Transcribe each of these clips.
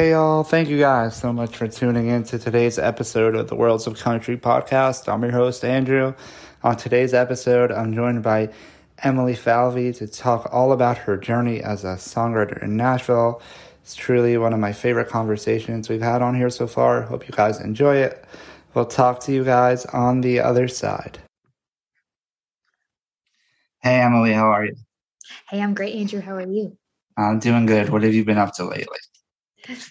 Hey, y'all. Thank you guys so much for tuning in to today's episode of the Worlds of Country podcast. I'm your host, Andrew. On today's episode, I'm joined by Emily Falvey to talk all about her journey as a songwriter in Nashville. It's truly one of my favorite conversations we've had on here so far. Hope you guys enjoy it. We'll talk to you guys on the other side. Hey, Emily, how are you? Hey, I'm great, Andrew. How are you? I'm doing good. What have you been up to lately?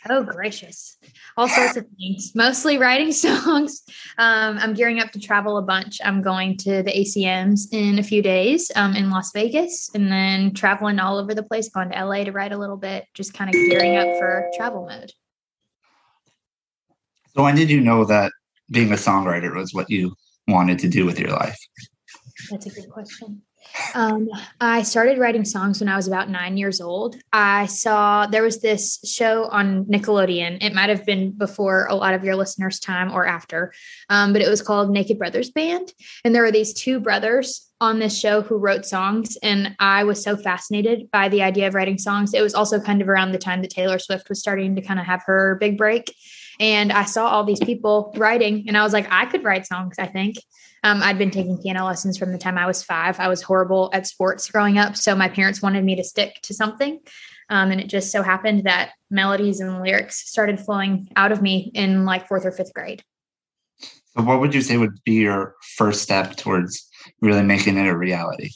Oh, gracious. All sorts of things, mostly writing songs. Um, I'm gearing up to travel a bunch. I'm going to the ACMs in a few days um, in Las Vegas and then traveling all over the place, going to LA to write a little bit, just kind of gearing up for travel mode. So, when did you know that being a songwriter was what you wanted to do with your life? That's a good question. Um, I started writing songs when I was about nine years old. I saw there was this show on Nickelodeon. It might have been before a lot of your listeners' time or after, um, but it was called Naked Brothers Band. And there were these two brothers on this show who wrote songs. And I was so fascinated by the idea of writing songs. It was also kind of around the time that Taylor Swift was starting to kind of have her big break. And I saw all these people writing, and I was like, I could write songs, I think. Um, I'd been taking piano lessons from the time I was five. I was horrible at sports growing up. So my parents wanted me to stick to something. Um, and it just so happened that melodies and lyrics started flowing out of me in like fourth or fifth grade. So, what would you say would be your first step towards really making it a reality?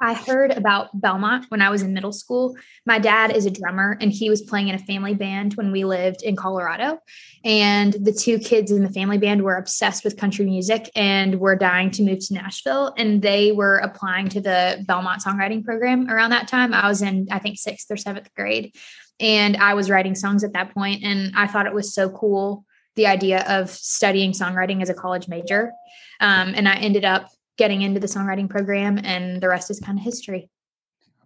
I heard about Belmont when I was in middle school. My dad is a drummer and he was playing in a family band when we lived in Colorado. And the two kids in the family band were obsessed with country music and were dying to move to Nashville. And they were applying to the Belmont songwriting program around that time. I was in, I think, sixth or seventh grade. And I was writing songs at that point, And I thought it was so cool the idea of studying songwriting as a college major. Um, and I ended up getting into the songwriting program, and the rest is kind of history.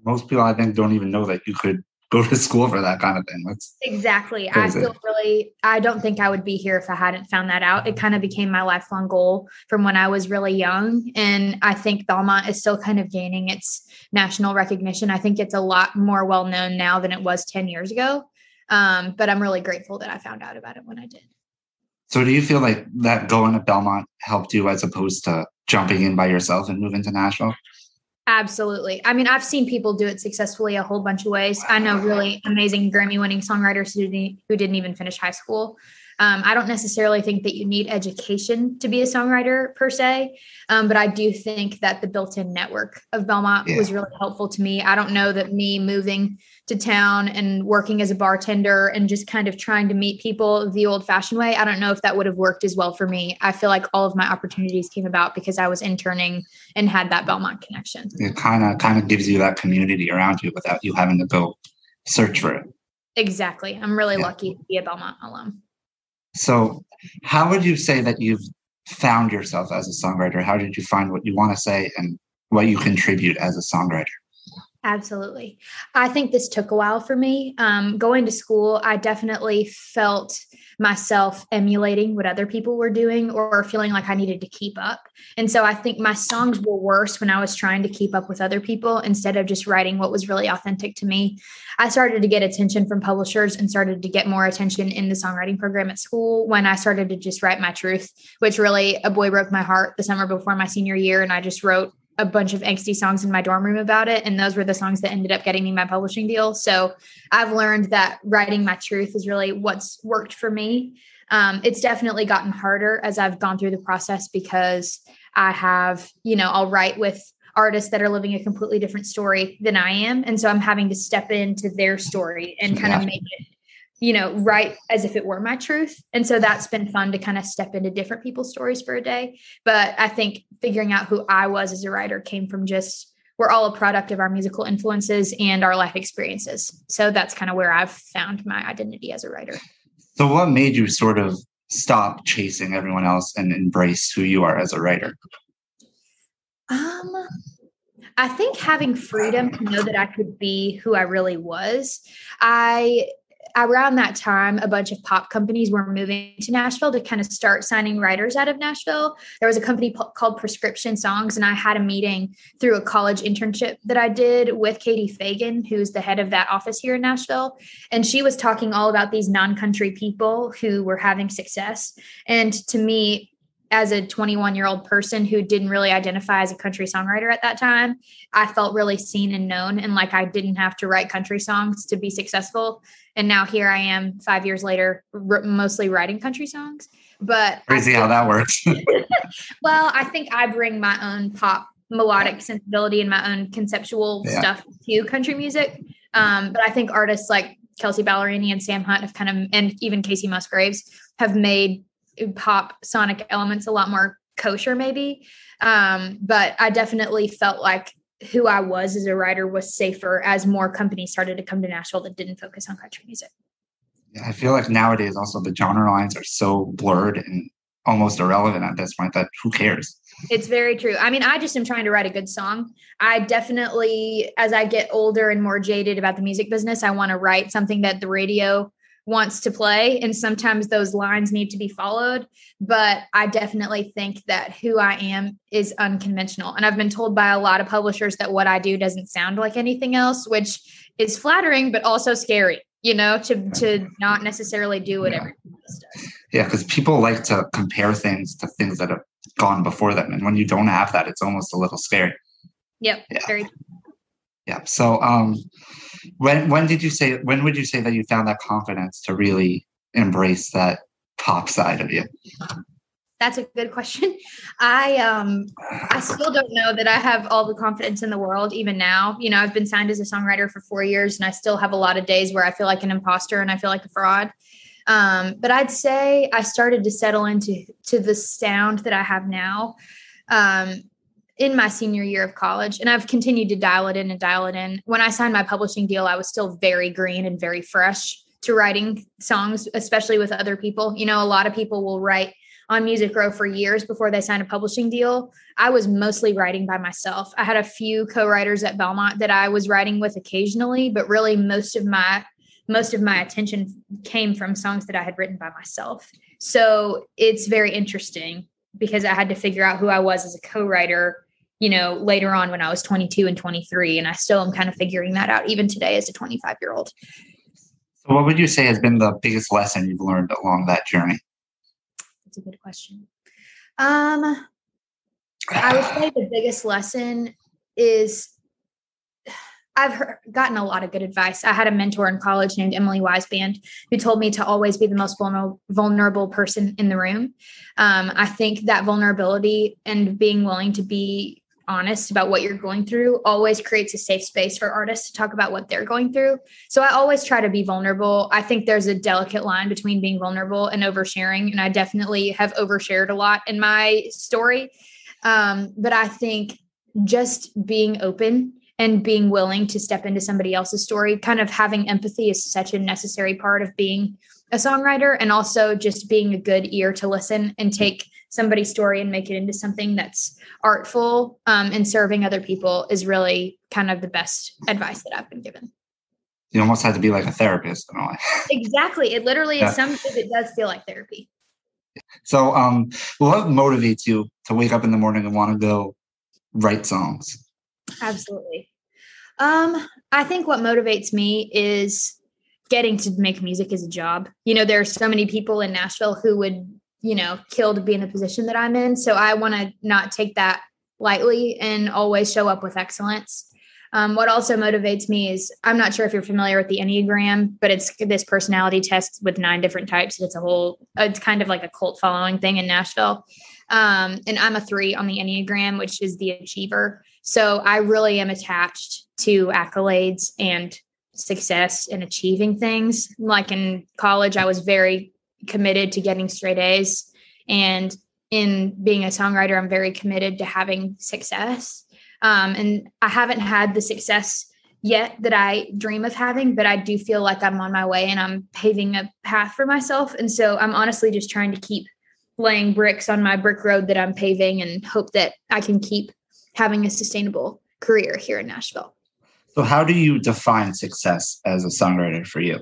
Most people, I think, don't even know that you could go to school for that kind of thing. That's exactly. Crazy. I feel really, I don't think I would be here if I hadn't found that out. It kind of became my lifelong goal from when I was really young. And I think Belmont is still kind of gaining its national recognition. I think it's a lot more well known now than it was 10 years ago. Um, but I'm really grateful that I found out about it when I did. So, do you feel like that going to Belmont helped you as opposed to jumping in by yourself and moving to Nashville? Absolutely. I mean, I've seen people do it successfully a whole bunch of ways. I know really amazing Grammy winning songwriters who didn't, who didn't even finish high school. Um, I don't necessarily think that you need education to be a songwriter per se, um, but I do think that the built in network of Belmont yeah. was really helpful to me. I don't know that me moving to town and working as a bartender and just kind of trying to meet people the old fashioned way, I don't know if that would have worked as well for me. I feel like all of my opportunities came about because I was interning and had that Belmont connection. It kind of kind of gives you that community around you without you having to go search for it. Exactly. I'm really yeah. lucky to be a Belmont alum. So, how would you say that you've found yourself as a songwriter? How did you find what you want to say and what you contribute as a songwriter? Absolutely. I think this took a while for me. Um, going to school, I definitely felt myself emulating what other people were doing or feeling like I needed to keep up. And so I think my songs were worse when I was trying to keep up with other people instead of just writing what was really authentic to me. I started to get attention from publishers and started to get more attention in the songwriting program at school when I started to just write my truth, which really a boy broke my heart the summer before my senior year. And I just wrote a bunch of angsty songs in my dorm room about it. And those were the songs that ended up getting me my publishing deal. So I've learned that writing my truth is really what's worked for me. Um, it's definitely gotten harder as I've gone through the process because I have, you know, I'll write with artists that are living a completely different story than I am. And so I'm having to step into their story and kind yeah. of make it you know, write as if it were my truth. And so that's been fun to kind of step into different people's stories for a day. But I think figuring out who I was as a writer came from just we're all a product of our musical influences and our life experiences. So that's kind of where I've found my identity as a writer. So what made you sort of stop chasing everyone else and embrace who you are as a writer? Um I think having freedom to know that I could be who I really was. I around that time, a bunch of pop companies were moving to Nashville to kind of start signing writers out of Nashville. There was a company called Prescription Songs, and I had a meeting through a college internship that I did with Katie Fagan, who's the head of that office here in Nashville. And she was talking all about these non country people who were having success. And to me, as a 21 year old person who didn't really identify as a country songwriter at that time, I felt really seen and known and like I didn't have to write country songs to be successful. And now here I am 5 years later r- mostly writing country songs. But crazy how that works. well, I think I bring my own pop melodic sensibility and my own conceptual yeah. stuff to country music. Um, but I think artists like Kelsea Ballerini and Sam Hunt have kind of, and even Kacey Musgraves have made pop sonic elements a lot more kosher maybe. Um, but i definitely felt like who i was as a writer was safer as more companies started to come to nashville that didn't focus on country music. Yeah, i feel like nowadays also the genre lines are so blurred and almost irrelevant at this point that who cares? It's very true. I mean i just am trying to write a good song. I definitely as i get older and more jaded about the music business i want to write something that the radio wants to play and sometimes those lines need to be followed but i definitely think that who i am is unconventional and i've been told by a lot of publishers that what i do doesn't sound like anything else which is flattering but also scary you know to to not necessarily do what yeah. everyone else does yeah because people like to compare things to things that have gone before them and when you don't have that it's almost a little scary yep yeah. very yeah so um when when did you say when would you say that you found that confidence to really embrace that pop side of you? That's a good question. I um i still don't know that i have all the confidence in the world even now. You know i've been signed as a songwriter for four years and i still have a lot of days where i feel like an imposter and i feel like a fraud. Um, but i'd say i started to settle into to the sound that i have now. Um, in my senior year of college and I've continued to dial it in and dial it in. When I signed my publishing deal, I was still very green and very fresh to writing songs, especially with other people. You know, a lot of people will write on Music Row for years before they sign a publishing deal. I was mostly writing by myself. I had a few co-writers at Belmont that I was writing with occasionally, but really most of my most of my attention came from songs that I had written by myself. So it's very interesting because I had to figure out who I was as a co-writer, you know, later on when I was 22 and 23 and I still am kind of figuring that out even today as a 25 year old. So what would you say has been the biggest lesson you've learned along that journey? That's a good question. Um I would say the biggest lesson is I've heard, gotten a lot of good advice. I had a mentor in college named Emily Weisband who told me to always be the most vulnerable, vulnerable person in the room. Um, I think that vulnerability and being willing to be honest about what you're going through always creates a safe space for artists to talk about what they're going through. So I always try to be vulnerable. I think there's a delicate line between being vulnerable and oversharing. And I definitely have overshared a lot in my story. Um, but I think just being open and being willing to step into somebody else's story kind of having empathy is such a necessary part of being a songwriter and also just being a good ear to listen and take somebody's story and make it into something that's artful um, and serving other people is really kind of the best advice that I've been given. You almost have to be like a therapist in a way. exactly. It literally yeah. is some it does feel like therapy. So um what motivates you to wake up in the morning and want to go write songs? Absolutely. Um, I think what motivates me is getting to make music as a job. You know, there are so many people in Nashville who would, you know, kill to be in the position that I'm in. So I want to not take that lightly and always show up with excellence. Um, what also motivates me is I'm not sure if you're familiar with the Enneagram, but it's this personality test with nine different types. It's a whole, it's kind of like a cult following thing in Nashville. Um, and I'm a three on the Enneagram, which is the achiever. So I really am attached to accolades and success and achieving things. Like in college, I was very committed to getting straight A's. And in being a songwriter, I'm very committed to having success. Um, and I haven't had the success yet that I dream of having, but I do feel like I'm on my way and I'm paving a path for myself. And so I'm honestly just trying to keep laying bricks on my brick road that I'm paving and hope that I can keep having a sustainable career here in Nashville. So, how do you define success as a songwriter for you?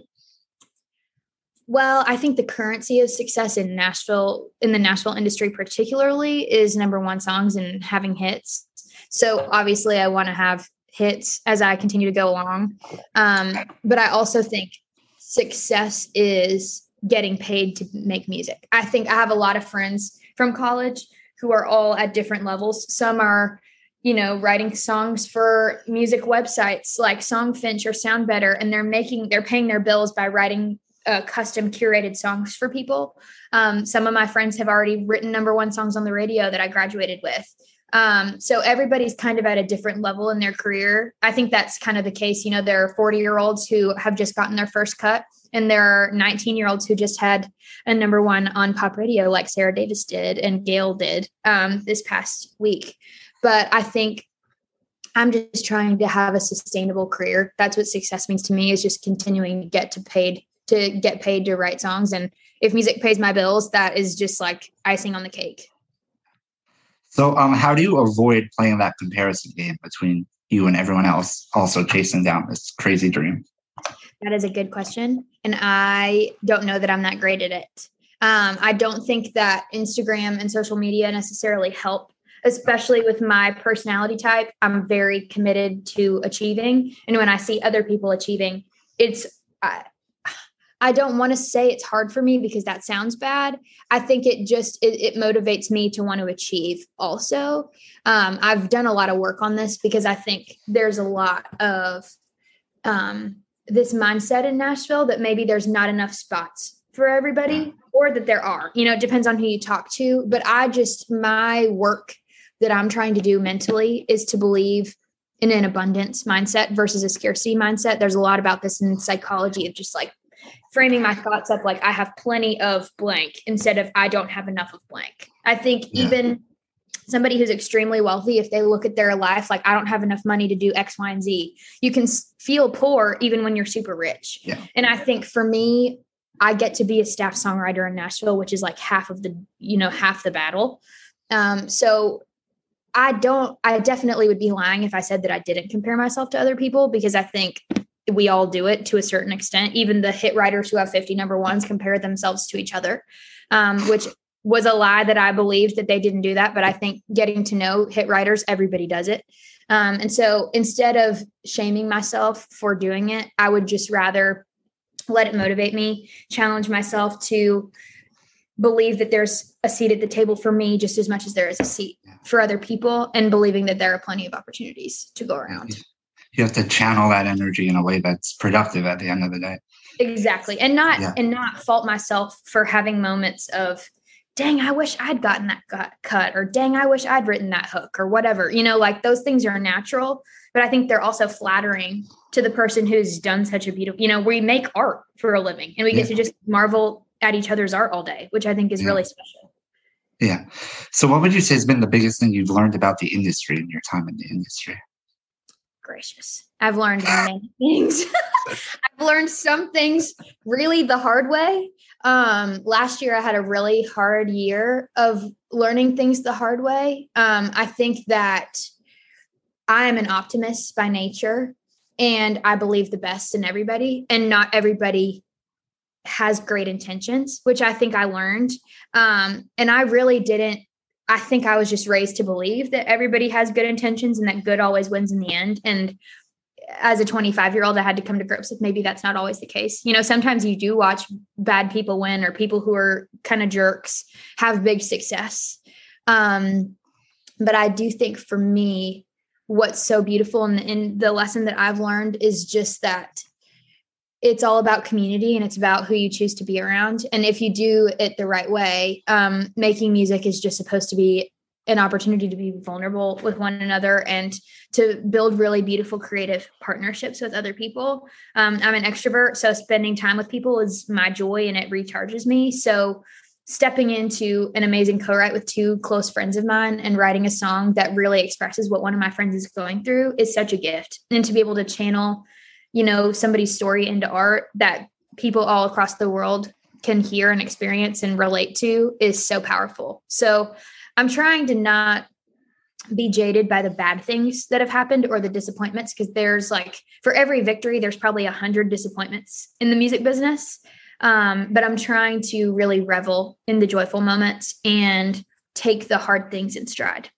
Well, I think the currency of success in Nashville, in the Nashville industry particularly, is number one songs and having hits. So obviously, I want to have hits as I continue to go along. Um, but I also think success is getting paid to make music. I think I have a lot of friends from college who are all at different levels. Some are, you know, writing songs for music websites like Songfinch or SoundBetter, and they're making they're paying their bills by writing uh, custom curated songs for people. Um, some of my friends have already written number one songs on the radio that I graduated with. Um, so everybody's kind of at a different level in their career. I think that's kind of the case. You know, there are 40 year olds who have just gotten their first cut, and there are 19 year olds who just had a number one on pop radio, like Sara Davis did and GAYLE did um, this past week. But I think I'm just trying to have a sustainable career. That's what success means to me is just continuing to get to paid to get paid to write songs. And if music pays my bills, that is just like icing on the cake. So, um, how do you avoid playing that comparison game between you and everyone else also chasing down this crazy dream? That is a good question. And I don't know that I'm that great at it. Um, I don't think that Instagram and social media necessarily help, especially with my personality type. I'm very committed to achieving. And when I see other people achieving, it's, I, I don't want to say it's hard for me because that sounds bad. I think it just it, it motivates me to want to achieve. Also, um, I've done a lot of work on this because I think there's a lot of um, this mindset in Nashville that maybe there's not enough spots for everybody, or that there are. You know, it depends on who you talk to. But I just my work that I'm trying to do mentally is to believe in an abundance mindset versus a scarcity mindset. There's a lot about this in psychology of just like framing my thoughts up like I have plenty of blank instead of I don't have enough of blank. I think yeah. even somebody who's extremely wealthy, if they look at their life like I don't have enough money to do X, Y, and Z, you can feel poor even when you're super rich. Yeah. And I think for me, I get to be a staff songwriter in Nashville, which is like half of the, you know, half the battle. Um, so I don't, I definitely would be lying if I said that I didn't compare myself to other people because I think we all do it to a certain extent. Even the hit writers who have 50 number ones compare themselves to each other, um, which was a lie that I believed that they didn't do that. But I think getting to know hit writers, everybody does it. Um, and so instead of shaming myself for doing it, I would just rather let it motivate me, challenge myself to believe that there's a seat at the table for me just as much as there is a seat for other people, and believing that there are plenty of opportunities to go around. you have to channel that energy in a way that's productive at the end of the day. Exactly and not yeah. and not fault myself for having moments of dang i wish i'd gotten that cut or dang i wish i'd written that hook or whatever you know like those things are natural but i think they're also flattering to the person who's done such a beautiful you know we make art for a living and we get to just marvel at each other's art all day which i think is yeah. really special yeah so what would you say has been the biggest thing you've learned about the industry in your time in the industry gracious. I've learned many things. I've learned some things really the hard way. Um, last year I had a really hard year of learning things the hard way. Um, I think that I am an optimist by nature and I believe the best in everybody, and not everybody has great intentions, which I think I learned. Um, and I really didn't I think I was just raised to believe that everybody has good intentions and that good always wins in the end. And as a 25 year old, I had to come to grips with maybe that's not always the case. You know, sometimes you do watch bad people win or people who are kind of jerks have big success. Um, but I do think for me, what's so beautiful and in the lesson that I've learned is just that it's all about community and it's about who you choose to be around. And if you do it the right way, um, making music is just supposed to be an opportunity to be vulnerable with one another and to build really beautiful creative partnerships with other people. Um, I'm an extrovert, so spending time with people is my joy and it recharges me. So stepping into an amazing co-write with two close friends of mine and writing a song that really expresses what one of my friends is going through is such a gift. And to be able to channel you know somebody's story into art that people all across the world can hear and experience and relate to is so powerful so i'm trying to not be jaded by the bad things that have happened or the disappointments because there's like for every victory there's probably a hundred disappointments in the music business Um, but I'm trying to really revel in the joyful moments and take the hard things in stride.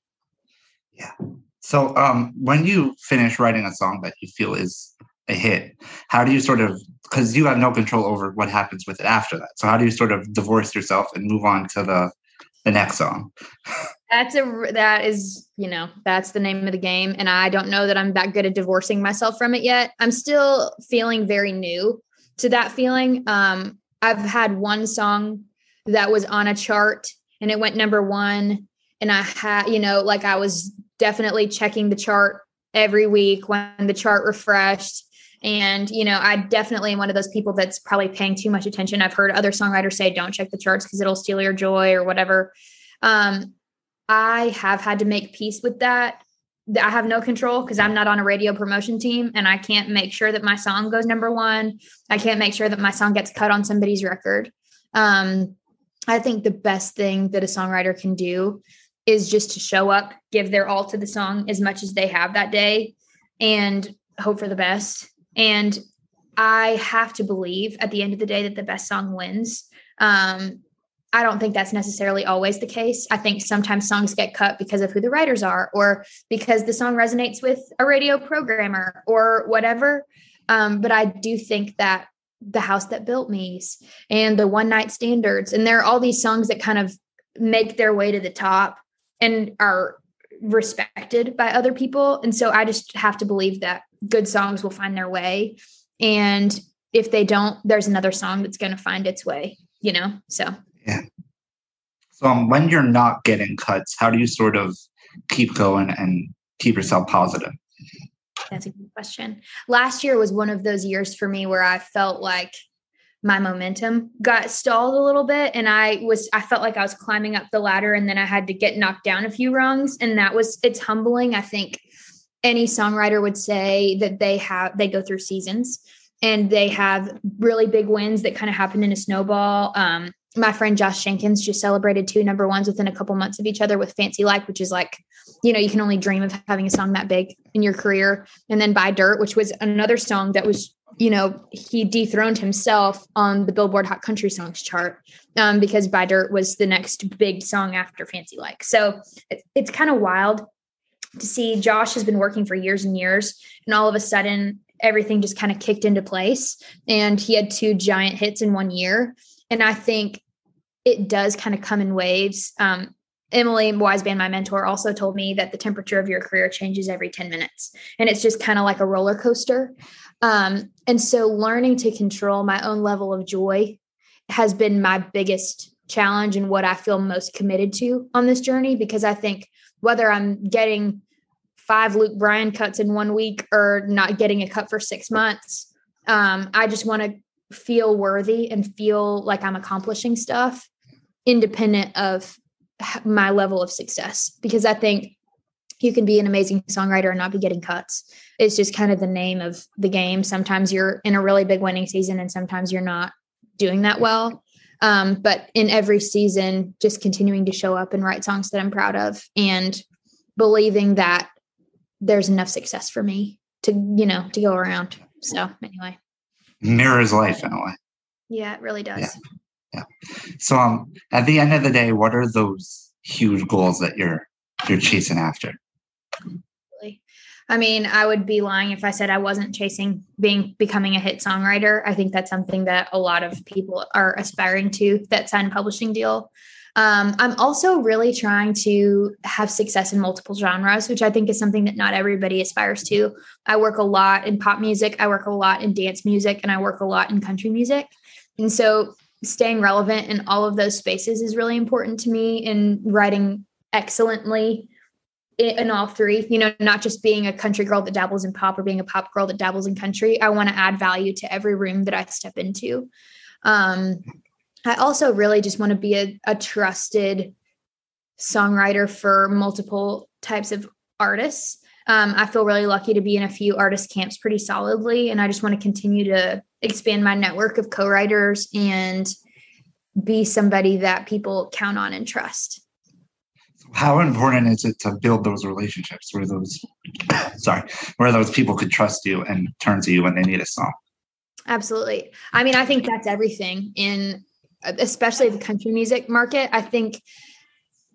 Yeah. So um, when you finish writing a song that you feel is a hit, how do you sort of because you have no control over what happens with it after that. So how do you sort of divorce yourself and move on to the the next song? That's a that is, you know, that's the name of the game and I don't know that I'm that good at divorcing myself from it yet. I'm still feeling very new to that feeling. Um I've had one song that was on a chart and it went number 1 and I had, you know, like I was definitely checking the chart every week when the chart refreshed. And, you know, I definitely am one of those people that's probably paying too much attention. I've heard other songwriters say, don't check the charts because it'll steal your joy or whatever. Um, I have had to make peace with that. I have no control because I'm not on a radio promotion team and I can't make sure that my song goes number one. I can't make sure that my song gets cut on somebody's record. Um, I think the best thing that a songwriter can do is just to show up, give their all to the song as much as they have that day, and hope for the best. And I have to believe at the end of the day that the best song wins. Um, I don't think that's necessarily always the case. I think sometimes songs get cut because of who the writers are, or because the song resonates with a radio programmer, or whatever. Um, but I do think that the house that built me's and the one night standards, and there are all these songs that kind of make their way to the top and are respected by other people. And so I just have to believe that good songs will find their way. And if they don't, there's another song that's going to find its way, you know? So, yeah. So um, when you're not getting cuts, how do you sort of keep going and keep yourself positive? That's a good question. Last year was one of those years for me where I felt like my momentum got stalled a little bit and i was i felt like i was climbing up the ladder and then i had to get knocked down a few rungs and that was it's humbling i think any songwriter would say that they have they go through seasons and they have really big wins that kind of happen in a snowball. Um, my friend josh jenkins just celebrated two number ones within a couple months of each other with fancy like which is like you know you can only dream of having a song that big in your career. And then Buy dirt which was another song that was you know, he dethroned himself on the Billboard Hot Country Songs chart um, because Buy Dirt was the next big song after Fancy Like. So it, it's kind of wild to see Josh has been working for years and years, and all of a sudden everything just kind of kicked into place. And he had two giant hits in one year. And I think it does kind of come in waves. Um, Emily Weisband, my mentor, also told me that the temperature of your career changes every 10 minutes. And it's just kind of like a roller coaster. Um, and so learning to control my own level of joy has been my biggest challenge and what I feel most committed to on this journey because I think whether I'm getting five Luke Bryan cuts in one week or not getting a cut for six months, um, I just want to feel worthy and feel like I'm accomplishing stuff independent of my level of success because I think you can be an amazing songwriter and not be getting cuts. It's just kind of the name of the game. Sometimes you're in a really big winning season and sometimes you're not doing that well. Um, but in every season, just continuing to show up and write songs that I'm proud of and believing that there's enough success for me to, you know, to go around. So anyway. Mirrors life in a way. Yeah, it really does. Yeah. yeah. So um at the end of the day, what are those huge goals that you're you're chasing after? I mean, I would be lying if I said I wasn't chasing being becoming a hit songwriter. I think that's something that a lot of people are aspiring to that sign publishing deal. Um, I'm also really trying to have success in multiple genres, which I think is something that not everybody aspires to. I work a lot in pop music, I work a lot in dance music, and I work a lot in country music. And so staying relevant in all of those spaces is really important to me in writing excellently in all three, you know, not just being a country girl that dabbles in pop or being a pop girl that dabbles in country. I want to add value to every room that I step into. Um, I also really just want to be a, a trusted songwriter for multiple types of artists. Um, I feel really lucky to be in a few artist camps pretty solidly, and I just want to continue to expand my network of co-writers and be somebody that people count on and trust how important is it to build those relationships where those sorry where those people could trust you and turn to you when they need a song Absolutely. I mean, I think that's everything in especially the country music market. I think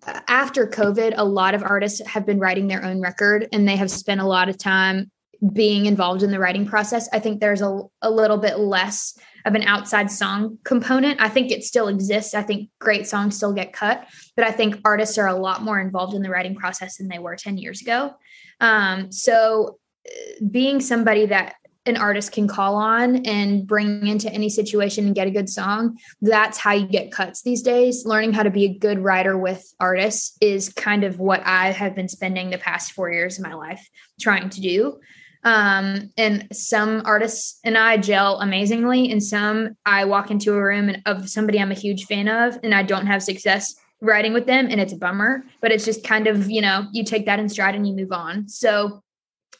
uh, after COVID, a lot of artists have been writing their own record and they have spent a lot of time being involved in the writing process. I think there's a, a little bit less of an outside song component. I think it still exists. I think great songs still get cut, but I think artists are a lot more involved in the writing process than they were 10 years ago. Um, so uh, being somebody that an artist can call on and bring into any situation and get a good song. That's how you get cuts these days. Learning how to be a good writer with artists is kind of what I have been spending the past four years of my life trying to do. Um, and some artists and I gel amazingly, and some I walk into a room and of somebody I'm a huge fan of, and I don't have success writing with them, and it's a bummer. But it's just kind of you know you take that in stride and you move on. So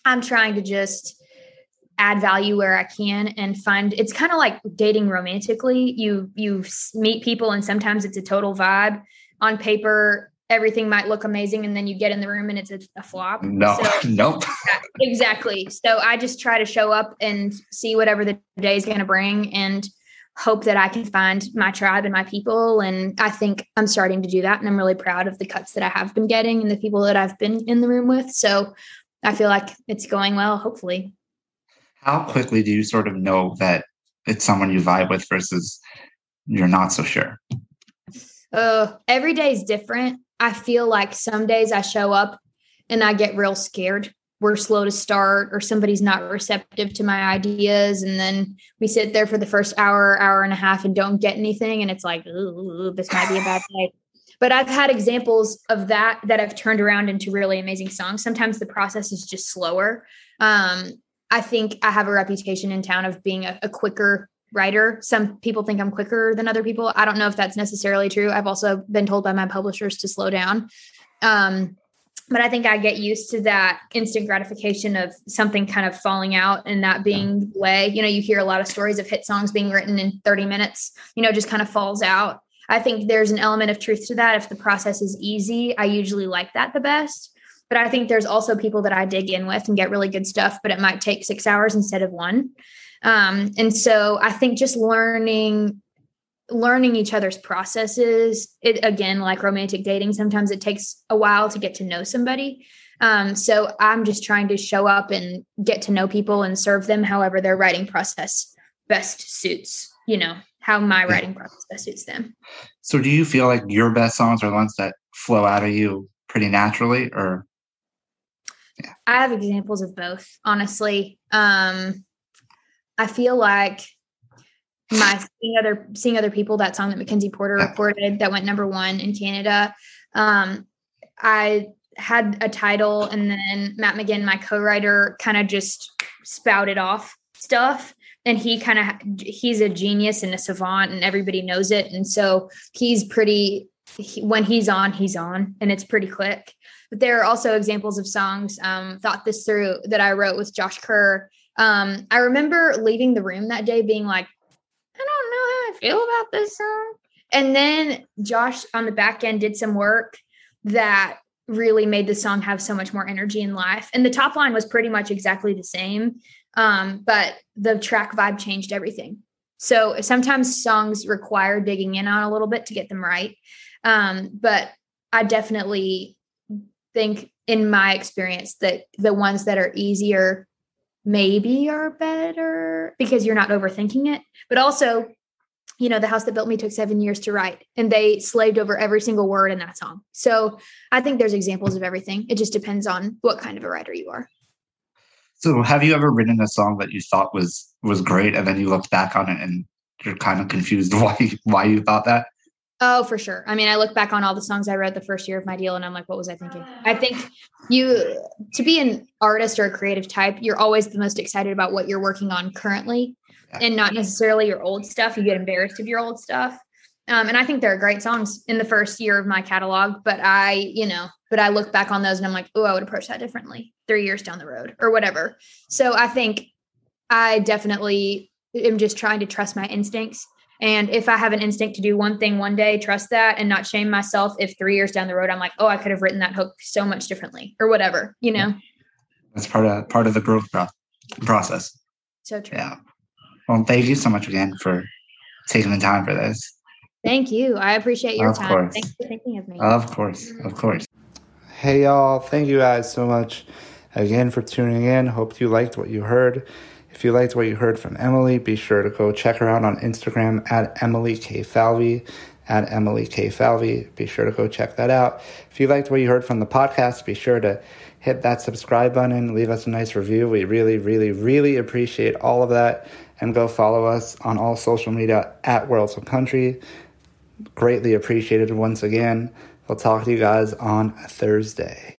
I'm trying to just add value where I can and find it's kind of like dating romantically. You you meet people and sometimes it's a total vibe. On paper, everything might look amazing and then you get in the room and it's a, a flop. No, so, nope. exactly. So I just try to show up and see whatever the day is going to bring and hope that I can find my tribe and my people. And I think I'm starting to do that. And I'm really proud of the cuts that I have been getting and the people that I've been in the room with. So I feel like it's going well, hopefully how quickly do you sort of know that it's someone you vibe with versus you're not so sure? Uh, every day is different. I feel like some days I show up and I get real scared. We're slow to start, or somebody's not receptive to my ideas. And then we sit there for the first hour, hour and a half, and don't get anything. And it's like, this might be a bad day. But I've had examples of that that have turned around into really amazing songs. Sometimes the process is just slower. Um, I think I have a reputation in town of being a, a, quicker writer. Some people think I'm quicker than other people. I don't know if that's necessarily true. I've also been told by my publishers to slow down. Um, but I think I get used to that instant gratification of something kind of falling out and that being the way. You know, you hear a lot of stories of hit songs being written in 30 minutes, you know, just kind of falls out. I think there's an element of truth to that. If the process is easy, I usually like that the best. But I think there's also people that I dig in with and get really good stuff, but it might take six hours instead of one. Um, and so I think just learning learning each other's processes it again like romantic dating sometimes it takes a while to get to know somebody um, so i'm just trying to show up and get to know people and serve them however their writing process best suits you know how my writing process best suits them so do you feel like your best songs are the ones that flow out of you pretty naturally or yeah. I have examples of both, honestly. Um, I feel like my seeing other seeing other people that song that MacKenzie Porter recorded that went number one in Canada. Um, I had a title and then Matt McGinn, my co-writer, kind of just spouted off stuff. And he kind of he's a genius and a savant, and everybody knows it. And so he's pretty. He, when he's on, he's on, and it's pretty quick. But there are also examples of songs, um, Thought This Through, that I wrote with Josh Kerr. Um, I remember leaving the room that day being like, I don't know how I feel about this song. And then Josh on the back end did some work that really made the song have so much more energy and life. And the top line was pretty much exactly the same, um, but the track vibe changed everything. So sometimes songs require digging in on a little bit to get them right. Um, but I definitely think in my experience that the ones that are easier maybe are better because you're not overthinking it but also you know the house that built me took seven years to write and they slaved over every single word in that song. So i think there's examples of everything. It just depends on what kind of a writer you are. So have you ever written a song that you thought was was great and then you look back on it and you're kind of confused why why you thought that Oh, for sure. I mean, I look back on all the songs I wrote the first year of my deal and I'm like, what was I thinking? I think you, to be an artist or a creative type, you're always the most excited about what you're working on currently and not necessarily your old stuff. You get embarrassed of your old stuff. Um, and I think there are great songs in the first year of my catalog, but I, you know, but I look back on those and I'm like, oh, I would approach that differently three years down the road or whatever. So I think I definitely am just trying to trust my instincts and if I have an instinct to do one thing one day, trust that and not shame myself if three years down the road I'm like, oh, I could have written that hook so much differently or whatever, you know. That's part of part of the growth process. So true. Yeah. Well, thank you so much again for taking the time for this. Thank you. I appreciate your Of time. course. Thanks for thinking of me. Of course, of course. Hey, y'all. Thank you guys so much again for tuning in. Hope you liked what you heard. If you liked what you heard from Emily, be sure to go check her out on Instagram at Emily K. Falvey. At Emily K. Falvey. Be sure to go check that out. If you liked what you heard from the podcast, be sure to hit that subscribe button, leave us a nice review. We really, really, really appreciate all of that. And go follow us on all social media at Worlds of Country. Greatly appreciated once again. We'll talk to you guys on Thursday.